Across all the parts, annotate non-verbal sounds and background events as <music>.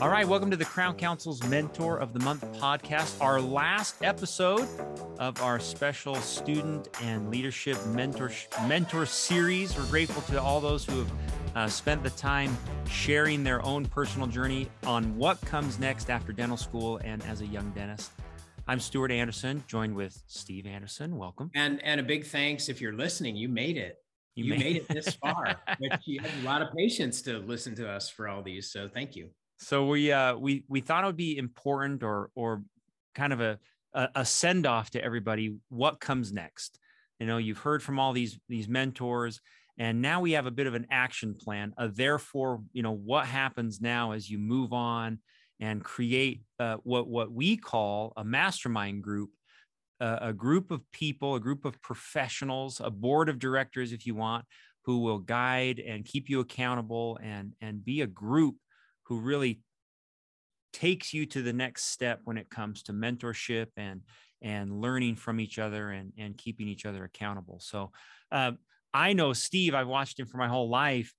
All right, welcome to the Crown Council's Mentor of the Month podcast, our last episode of our special student and leadership mentor mentor series. We're grateful to all those who have uh, spent the time sharing their own personal journey on what comes next after dental school and as a young dentist. I'm Stuart Anderson, joined with Steve Anderson. Welcome. And and a big thanks if you're listening. You made it. You, you made, made it this <laughs> far. but you had a lot of patience to listen to us for all these. So thank you. So we uh, we we thought it would be important or or kind of a a, send off to everybody. What comes next? You know, you've heard from all these these mentors, and now we have a bit of an action plan. Uh, therefore, you know, what happens now as you move on and create uh, what what we call a mastermind group, uh, a group of people, a group of professionals, a board of directors, if you want, who will guide and keep you accountable and and be a group who really takes you to the next step when it comes to mentorship and and learning from each other and and keeping each other accountable. So uh, i know steve i've watched him for my whole life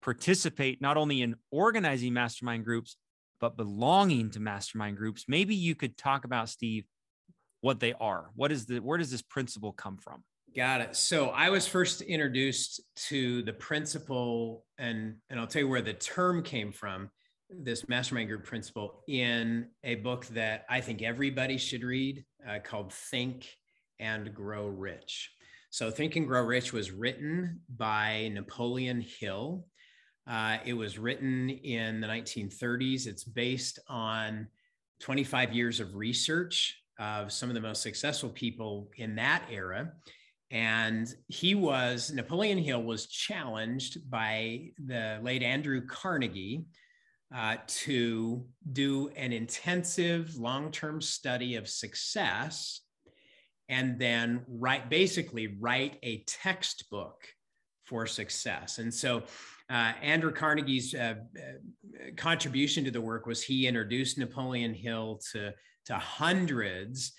participate not only in organizing mastermind groups but belonging to mastermind groups. Maybe you could talk about steve what they are. What is the where does this principle come from? Got it. So I was first introduced to the principle, and and I'll tell you where the term came from this mastermind group principle in a book that I think everybody should read uh, called Think and Grow Rich. So, Think and Grow Rich was written by Napoleon Hill. Uh, it was written in the 1930s. It's based on 25 years of research of some of the most successful people in that era. And he was, Napoleon Hill was challenged by the late Andrew Carnegie, uh, to do an intensive long-term study of success and then write basically write a textbook for success. And so uh, andrew carnegie's uh, uh contribution to the work was he introduced napoleon hill to, to hundreds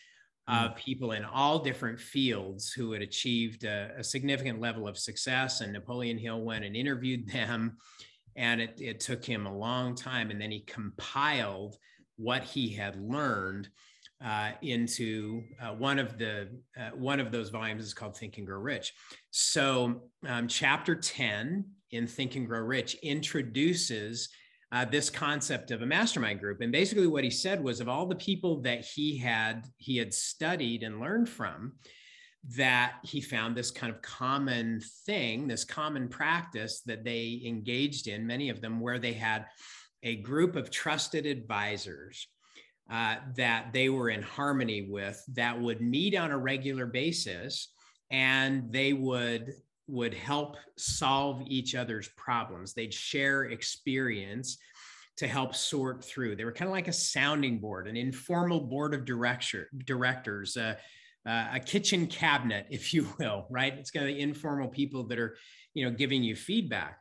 mm. of people in all different fields who had achieved a, a significant level of success. And napoleon hill went and interviewed them and it, it took him a long time. And then he compiled what he had learned uh, into uh, one of the uh, one of those volumes is called Think and Grow Rich. So, um, chapter ten in Think and Grow Rich introduces uh, this concept of a mastermind group, and basically what he said was of all the people that he had he had studied and learned from, that he found this kind of common thing, this common practice that they engaged in, many of them, where they had a group of trusted advisors uh, that they were in harmony with that would meet on a regular basis and they would would help solve each other's problems. They'd share experience to help sort through. They were kind of like a sounding board an informal board of director, directors uh, uh, a kitchen cabinet, if you will, right? It's kind of the informal people that are, you know, giving you feedback.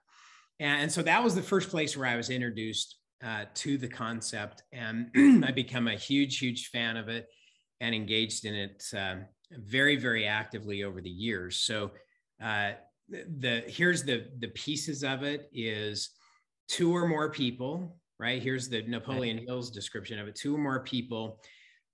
And so that was the first place where I was introduced uh, to the concept, and <clears throat> I become a huge, huge fan of it and engaged in it uh, very, very actively over the years. So uh, the here's the the pieces of it is two or more people, right? Here's the Napoleon Hill's description of it: two or more people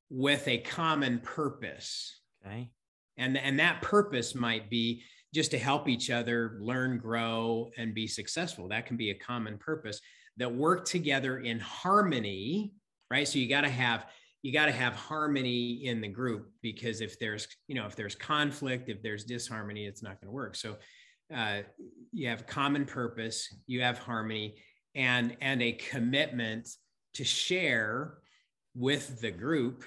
with a common purpose Okay. And, and that purpose might be just to help each other learn, grow, and be successful. That can be a common purpose that work together in harmony, right? So you got to have you got to have harmony in the group because if there's you know if there's conflict if there's disharmony it's not going to work so uh, you have common purpose you have harmony and and a commitment to share with the group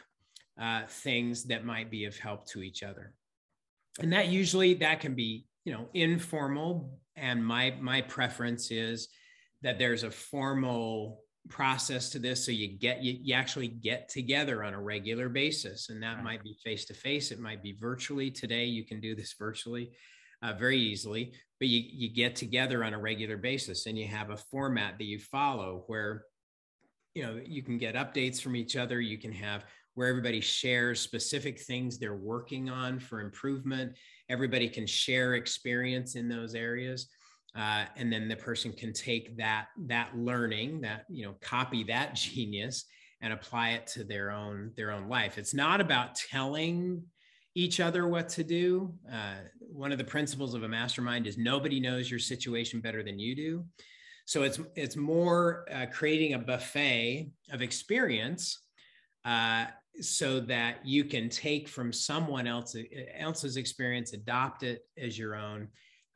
uh, things that might be of help to each other. And that usually that can be you know informal. And my my preference is that there's a formal process to this. So you get you, you actually get together on a regular basis. And that might be face to face it might be virtually. Today you can do this virtually uh, very easily. But you, you get together on a regular basis and you have a format that you follow where you know you can get updates from each other. You can have where everybody shares specific things they're working on for improvement. Everybody can share experience in those areas. uh, and then the person can take that that learning that you know copy that <laughs> genius and apply it to their own their own life it's not about telling each other what to do uh, one of the principles of a mastermind is nobody knows your situation better than you do so it's it's more uh, creating a buffet of experience uh, so that you can take from someone else, else's experience, adopt it as your own,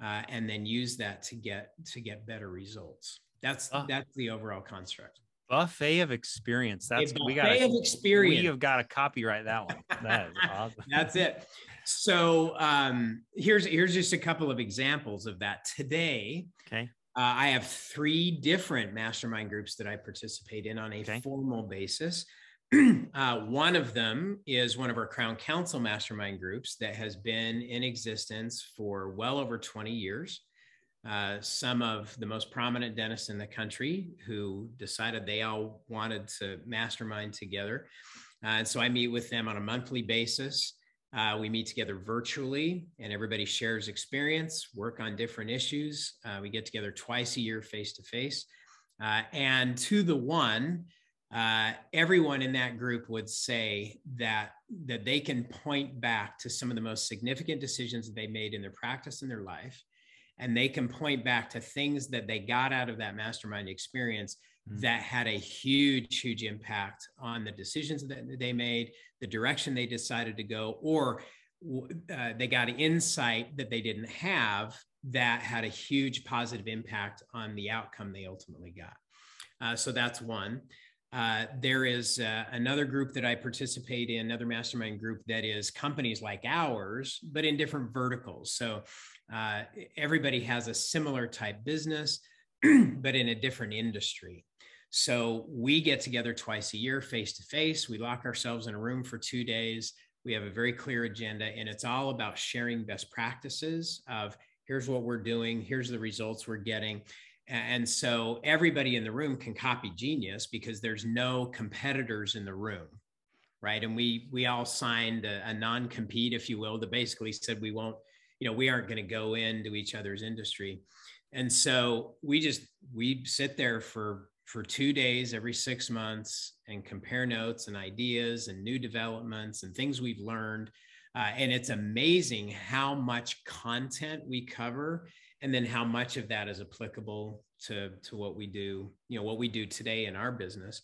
uh, and then use that to get to get better results. That's uh, that's the overall construct. Buffet of experience. That's we got Buffet of experience. We have got to copyright that one. That is awesome. <laughs> that's it. So um, here's here's just a couple of examples of that today. Okay. Uh, I have three different mastermind groups that I participate in on a okay. formal basis. <clears throat> uh, one of them is one of our Crown Council mastermind groups that has been in existence for well over 20 years. Uh, some of the most prominent dentists in the country who decided they all wanted to mastermind together. Uh, and so I meet with them on a monthly basis. Uh, we meet together virtually and everybody shares experience, work on different issues. Uh, we get together twice a year face to face. And to the one, uh, everyone in that group would say that that they can point back to some of the most significant decisions that they made in their practice in their life and they can point back to things that they got out of that mastermind experience mm-hmm. that had a huge huge impact on the decisions that they made the direction they decided to go or uh, they got insight that they didn't have that had a huge positive impact on the outcome they ultimately got uh, so that's one uh, there is uh, another group that I participate in, another mastermind group that is companies like ours, but in different verticals. So uh, everybody has a similar type business, <clears throat> but in a different industry. So we get together twice a year, face to face. We lock ourselves in a room for two days. We have a very clear agenda, and it's all about sharing best practices of here's what we're doing, here's the results we're getting, and so everybody in the room can copy genius because there's no competitors in the room right? And we we all signed a, a non-compete if you will that basically said we won't you know we aren't going to go into each other's industry. And so we just we sit there for for two days every six months and compare notes and ideas and new developments and things we've learned. Uh, and it's amazing how much content we cover and then how much of that is applicable to to what we do you know what we do today in our business.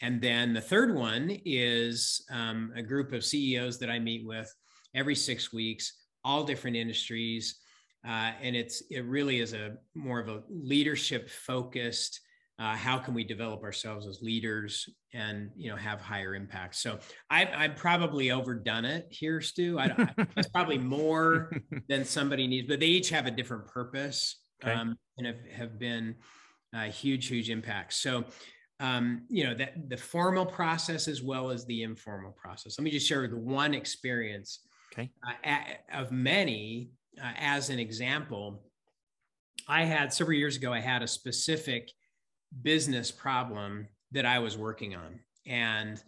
And then the third one is um, a group of ceos that i meet with every six weeks all different industries uh, and it's it really is a more of a leadership focused uh, how can we develop ourselves as leaders and you know have higher impact? So i've, I've probably overdone it here stu. I, it's <laughs> probably more <laughs> than somebody needs but they each have a different purpose okay. um, and have, have been uh, huge huge impacts so um, you know that the formal process as well as the informal process. Let me just share the one experience okay. uh, of many uh, as an example. I had several years ago i had a specific business problem that I was working on. And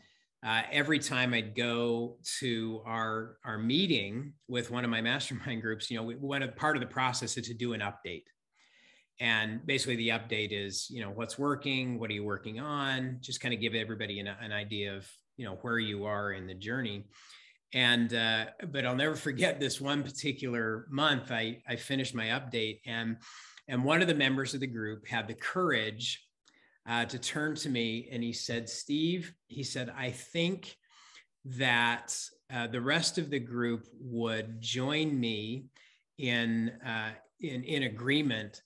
uh, every time I'd go to our our meeting with one of my <laughs> mastermind groups, you know, we, one of, part of the process is to do an update. And basically, the update is, you know, what's working, what are you working on, just kind of give everybody an, an idea of, you know, where you are in the journey. And uh, but I'll never forget this one particular month. I I finished my update, and and one of the members of the group had the courage uh, to turn to me and he said, Steve, he said, I think that uh, the rest of the group would join me in, uh, in, in agreement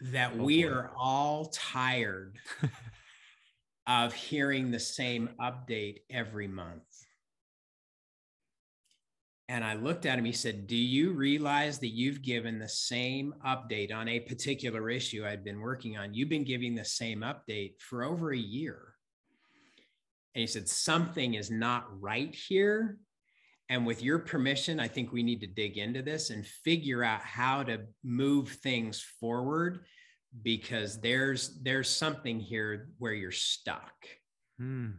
that oh, we boy. are all tired <laughs> of hearing the same update every month. And I looked at him, he said, Do you realize that you've given the same update on a particular issue I'd been working on? You've been giving the same update for over a year. And he said, Something is not right here. And with your permission, I think we need to dig into this and figure out how to move things forward because there's there's something here where you're stuck. Hmm.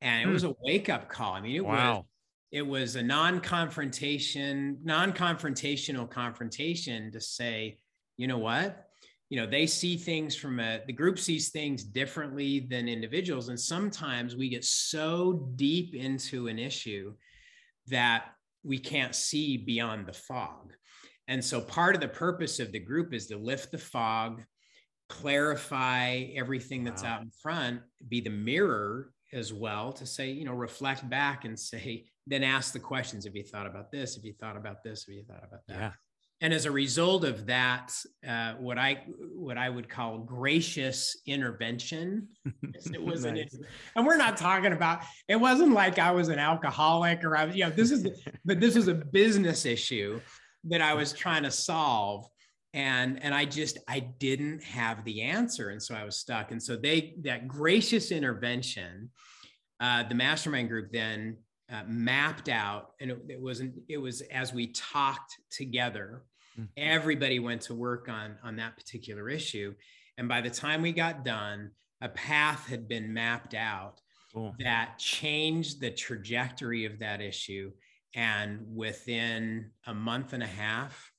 And it hmm. was a wake up call. I mean, it wow. was it was a non-confrontation non-confrontational confrontation to say you know what? You know they see things from a the group sees things differently than individuals. And sometimes we get so deep into an issue that we can't see beyond the fog. And so part of the purpose of the group is to lift the fog clarify everything that's wow. out in front be the mirror as well to say you know reflect back and say then ask the questions if you thought about this? If you thought about this? If you thought about that? Yeah. And as a result of that, uh, what I what I would call gracious intervention, <laughs> it was nice. an, and we're not talking about. It wasn't like I was an alcoholic or I was, you know, this is, but this is a business issue that I was trying to solve, and and I just I didn't have the answer, and so I was stuck. And so they that gracious intervention, uh, the mastermind group then uh, mapped out and it, it, wasn't it was as we talked together Mm-hmm. Everybody went to work on, on that particular issue. And by the time we got done, a path had been mapped out cool. that changed the trajectory of that issue. And within a month and a half,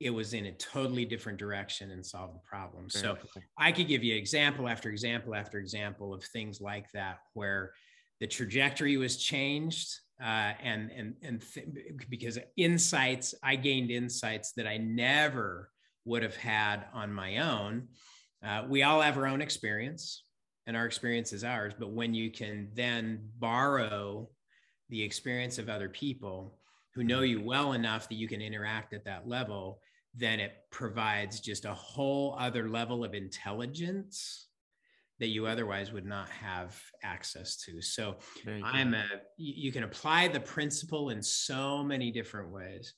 it was in a totally different direction and solved the problem. So. I could give you example after example after example of things like that where the trajectory was changed uh, and and and th- because insights I gained insights that I never would have had on my own. Uh, we all have our own experience, and our experience is ours. But when you can then borrow the experience of other people who know you well enough that you can interact at that level, then it provides just a whole other level of intelligence that you otherwise would not have access to. So I'm a, you can apply the principle in so many different ways.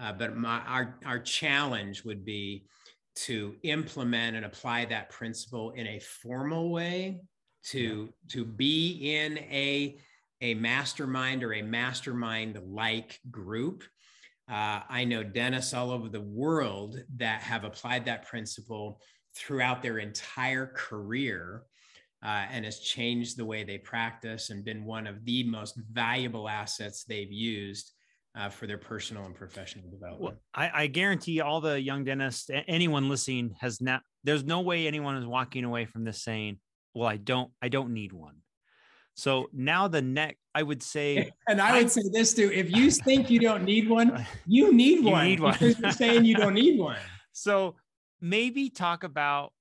Uh, but my, our, our challenge would be to implement and apply that principle in a formal way to, yeah. to be in a, a mastermind or a mastermind like group. Uh, I know dentists all over the world that have applied that principle throughout their entire career uh, and has changed the way they practice and been one of the most valuable assets they've used uh, for their personal and professional development. Well, I, I, guarantee all the young dentists, anyone listening has not, there's no way anyone is walking away from this saying, well, I don't, I don't need one. So now the next, I would say, <laughs> and I would I, say this too: if you <laughs> think you don't need one, you need one. You need one. because you're saying you don't need one. <laughs> So maybe talk about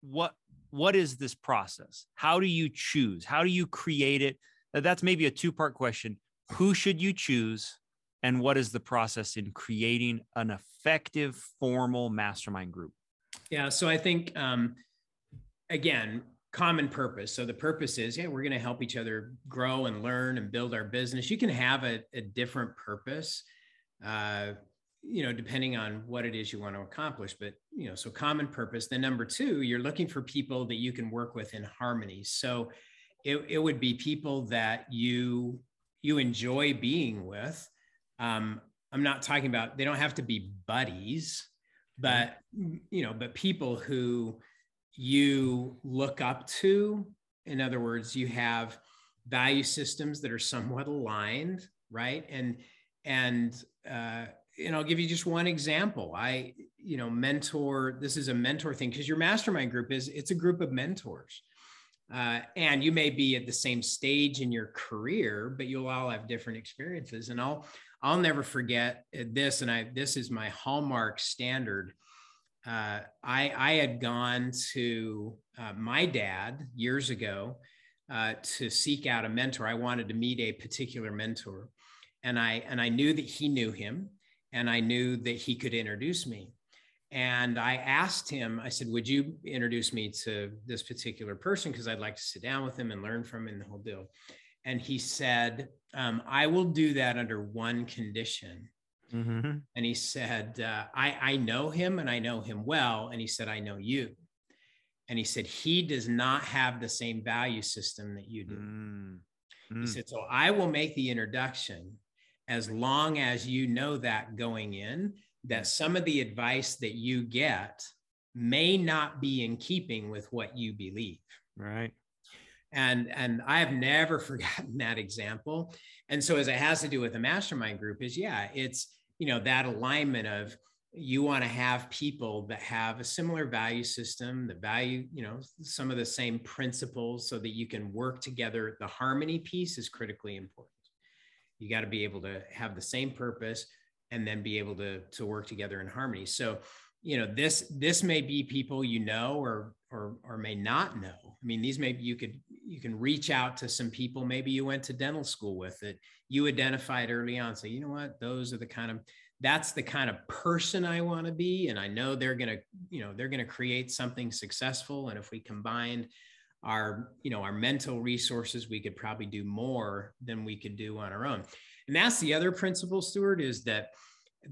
what what is this process? How do you choose? How do you create it? That's maybe a two part question. Who should you choose? And what is the process in creating an effective formal mastermind group? Yeah. So I think, um, again, common purpose. So the purpose is, yeah, we're going to help each other grow and learn and build our business. You can have a, a different purpose. Uh, you know, depending on what it is you want to accomplish. But, you know, so common purpose. Then number two, you're looking for people that you can work with in harmony. So it, it would be people that you you enjoy being with. Um, I'm not talking about they don't have to be buddies, but you know, but people who you look up to. In other words, you have value systems that are somewhat aligned, right? And and uh, and I'll give you just one example. I, you know, mentor, this is a mentor thing because your mastermind group is, it's a group of mentors. Uh, and you may be at the same stage in your career, but you'll all have different experiences. And I'll, I'll never forget this. And I, this is my hallmark standard. Uh, I, I had gone to uh, my dad years ago uh, to seek out a mentor. I wanted to meet a particular mentor and I, and I knew that he knew him and I knew that he could introduce me. And I asked him, I said, Would you introduce me to this particular person? Because I'd like to sit down with him and learn from him and the whole deal. And he said, um, I will do that under one condition. Mm-hmm. And he said, uh, I, I know him and I know him well. And he said, I know you. And he said, He does not have the same value system that you do. Mm-hmm. He mm. said, So I will make the introduction as long as you know that going in, that some of the advice that you get may not be in keeping with what you believe. Right. And and I have never <laughs> forgotten that example. And so as it has to do with a mastermind group is yeah, it's you know that alignment of you want to have people that have a similar value system, the value, you know, some of the same principles so that you can work together. The harmony piece is critically important. You got to be able to have the same purpose and then be able to, to work together in harmony. So, you know, this this may be people you know or or or may not know. I mean, these maybe you could you can reach out to some people maybe you went to dental school with that you identified early on. Say, you know what, those are the kind of that's the kind of person I want to be. And I know they're going to, you know, they're going to create something successful. And if we combined our, you know, our mental resources, we could probably do more than we could do on our own. And that's the other principle, Stuart, is that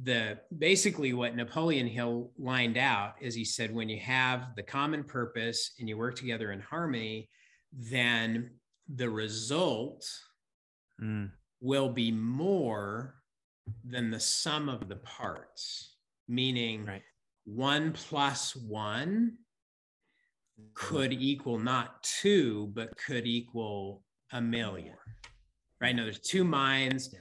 the basically what Napoleon Hill lined out is he said, when you have the common purpose and you work together in harmony, then the result mm. will be more than the sum of the parts, meaning right. one plus one could equal not two, but could equal a million. Right now, there's two minds yeah.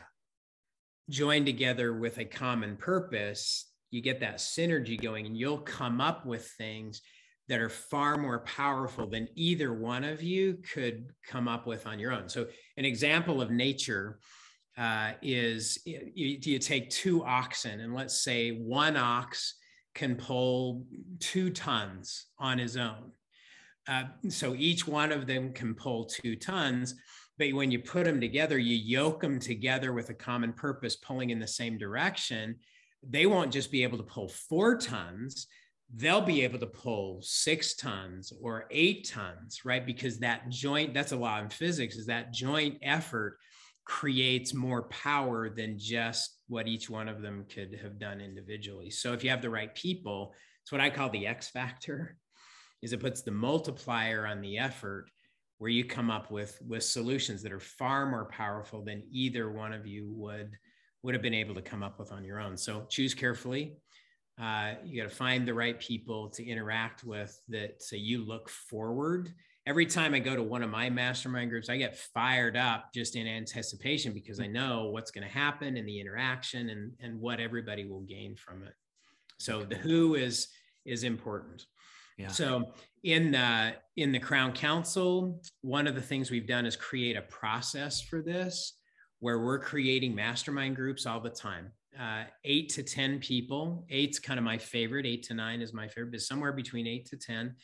joined together with a common purpose. You get that synergy going, and you'll come up with things that are far more powerful than either one of you could come up with on your own. So, an example of nature uh, is you, you take two oxen and let's say one ox can pull two tons on his own. Uh, so each one of them can pull two tons. But when you put them together, you yoke them together with a common purpose, pulling in the same direction. They won't just be able to pull four tons, they'll be able to pull six tons or eight tons, right? Because that joint, that's a law in physics, is that joint effort creates more power than just what each one of them could have done individually. So if you have the right people, it's what I call the X factor is it puts the multiplier on the effort where you come up with with solutions that are far more powerful than either one of you would would have been able to come up with on your own. So choose carefully. Uh, you got to find the right people to interact with that so you look forward every time I go to one of my mastermind groups, I get fired up just in anticipation because I know what's going to happen in the interaction and, and what everybody will gain from it. So the who is is important. Yeah. So in the in the Crown Council, one of the things we've done is create a process for this where we're creating mastermind groups all the time. Uh, eight to 10 people. Eight's kind of my favorite. Eight to nine is my favorite, but somewhere between eight to 10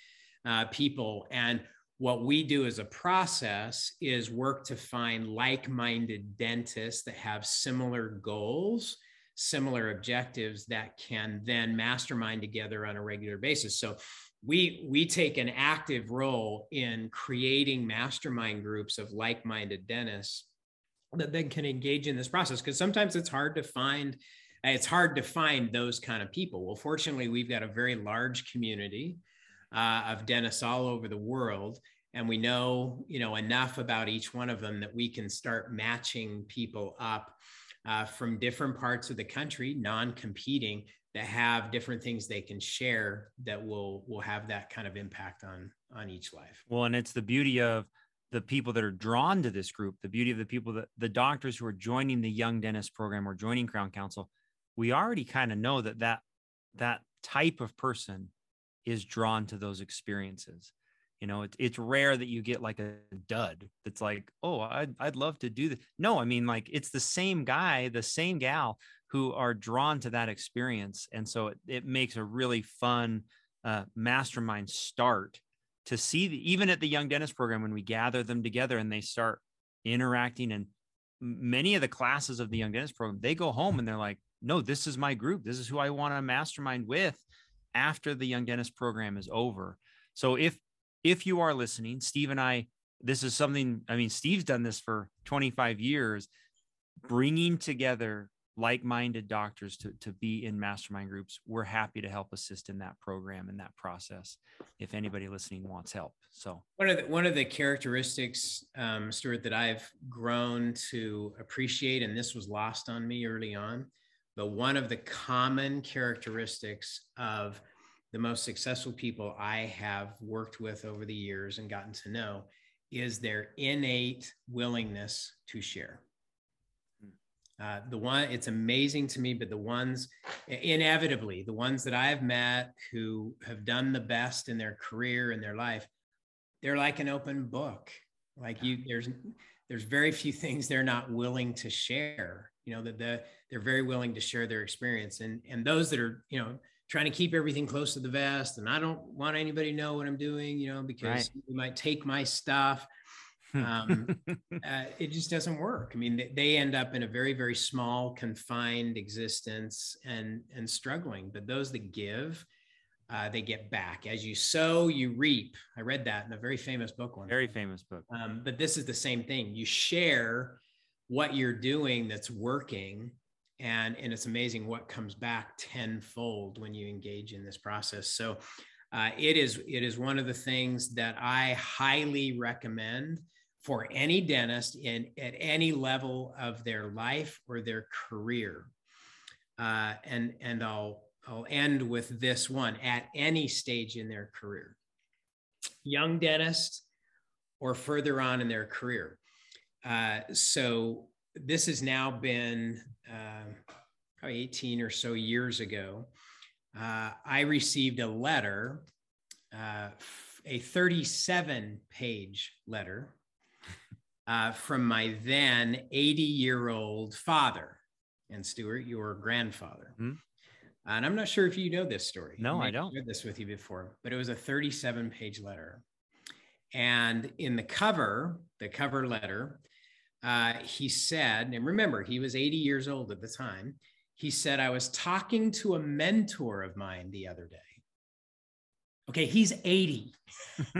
uh, people. And what we do as a process is work to find like-minded dentists that have similar goals similar objectives that can then mastermind together on a regular basis so we we take an active role in creating mastermind groups of like-minded dentists that then can engage in this process because sometimes it's hard to find it's hard to find those kind of people. Well fortunately we've got a very large community uh, of dentists all over the world and we know you know enough about each one of them that we can start matching people up uh, from different parts of the country non-competing that have different things they can share that will will have that kind of impact on on each life. Well and it's the beauty of the people that are drawn to this group the beauty of the people that the doctors who are joining the young dentist program or joining crown council we already kind of know that that that type of person is drawn to those experiences. You know it's it's rare that you get like a dud that's like oh i'd, I'd love to do this no i mean like it's the same guy the same gal who are drawn to that experience and so it, it makes a really fun uh, mastermind start to see the, even at the young dentist program when we gather them together and they start interacting and many of the classes of the young dentist program they go home and they're like no this is my group. This is who i want to mastermind with after the young dentist program is over. So if if you are listening, Steve and I, this is something, I mean, Steve's done this for 25 years, bringing together like-minded doctors to, to be in mastermind groups we're happy to help assist in that program and that process if anybody listening wants help so one of the, one of the characteristics um, stuart that i've grown to appreciate and this was lost on me early on but one of the common characteristics of the most successful people I have worked with over the years and gotten to know is their innate willingness to share. Uh, the one, it's amazing to me, but the ones, inevitably, the ones that I've met who have done the best in their career and their life, they're like an open book. Like you, there's there's very few things they're not willing to share. You know that the, they're very willing to share their experience, and and those that are you know trying to keep everything close to the vest, and I don't want anybody to know what I'm doing, you know, because right. you might take my stuff um, <laughs> uh, it just doesn't work. I mean, they, they, end up in a very, very small, confined existence and and struggling. But those that give, uh, they get back. As you sow, you reap. I read that in a very famous book one. Very famous book. Um, but this is the same thing. You share what you're doing that's working, and and it's amazing what comes back tenfold when you engage in this process. So. Uh, it is it is one of the things that I highly recommend for any dentist in at any level of their life or their career. Uh, and and I'll I'll end with this one at any stage in their career, young dentist or further on in their career. Uh, so this has now been uh, probably 18 or so years ago. Uh, I received a letter, uh, a 37 page letter uh, from my then 80 year old father. And Stuart, your grandfather. Mm-hmm. And I'm not sure if you know this story. No, I don't. Shared this with you before, but it was a 37 page letter. And in the cover, the cover letter, uh, he said, and remember, he was 80 years old at the time. He said, I was talking to a mentor of mine the other day. Okay, he's 80 <laughs>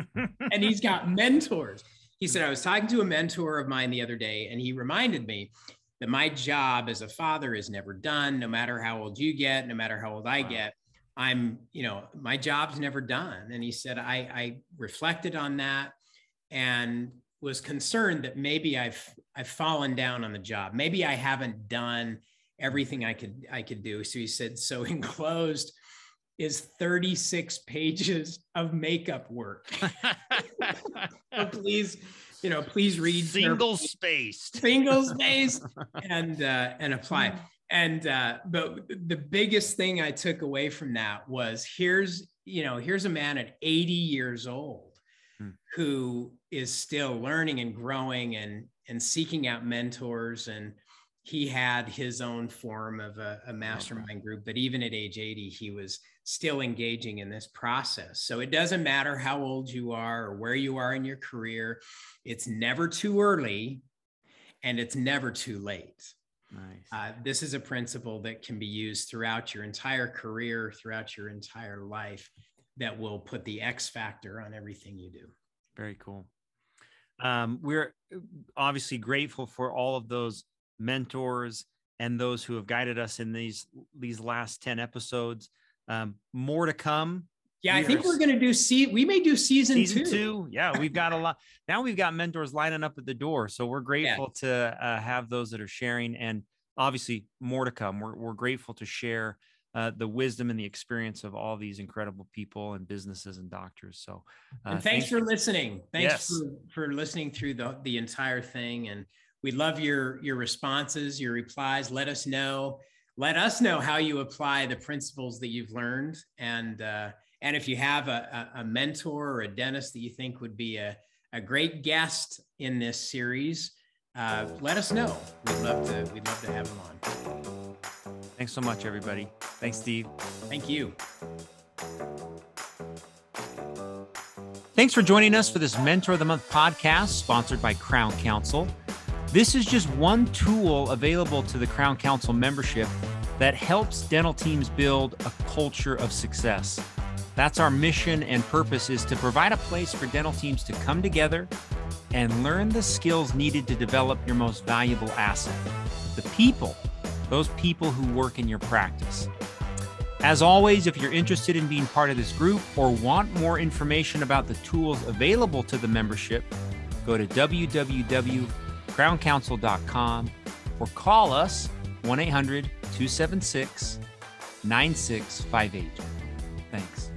and he's got mentors. He said, I was talking to a mentor of mine the other day, and he reminded me that my job as a father is never done, no matter how old you get, no matter how old I get. I'm, you know, my job's never done. And he said, I, I reflected on that and was concerned that maybe I've I've fallen down on the job. Maybe I haven't done everything I could I could do. So he said, so enclosed <laughs> is 36 pages of makeup work. <laughs> so please, you know, please read single spaced, single spaced, <laughs> and uh, and apply. And uh, but the biggest thing I took away from that was here's you know here's a man at 80 years old hmm. who is still learning and growing and and seeking out mentors and he had his own form of a, a mastermind group but even at age 80 he was still engaging in this process. So it doesn't matter how old you are or where you are in your career, it's never too early and it's never too late. Nice. Uh, this is a principle that can be used throughout your entire career, throughout your entire life, that will put the X factor on everything you do. Very cool. Um, we're obviously grateful for all of those mentors and those who have guided us in these these last 10 episodes um, more to come. Yeah, we I think we're going to do see. We may do season, season two. two. Yeah, we've got a lot. Now we've got mentors lining up at the door, so we're grateful yeah. to uh, have those that are sharing, and obviously more to come. We're we're grateful to share uh, the wisdom and the experience of all these incredible people and businesses and doctors. So, uh, and thanks, thanks for listening. Thanks yes. for, for listening through the the entire thing, and we love your your responses, your replies. Let us know let us know how you apply the principles that you've learned. And, uh, and if you have a, a, mentor or a dentist that you think would be a, a great guest in this series, uh, let us know. We'd love to, we'd love to have them on. Thanks so much, everybody. Thanks, Steve. Thank you. Thanks for joining us for this Mentor of the Month podcast sponsored by Crown Council. This is just one tool available to the Crown Council membership that helps dental teams build a culture of success. That's our mission and purpose is to provide a place for dental teams to come together and learn the skills needed to develop your most valuable asset, the people, those people who work in your practice. As always, if you're interested in being part of this group or want more information about the tools available to the membership, go to www crowncouncil.com or call us 1 800 276 9658. Thanks.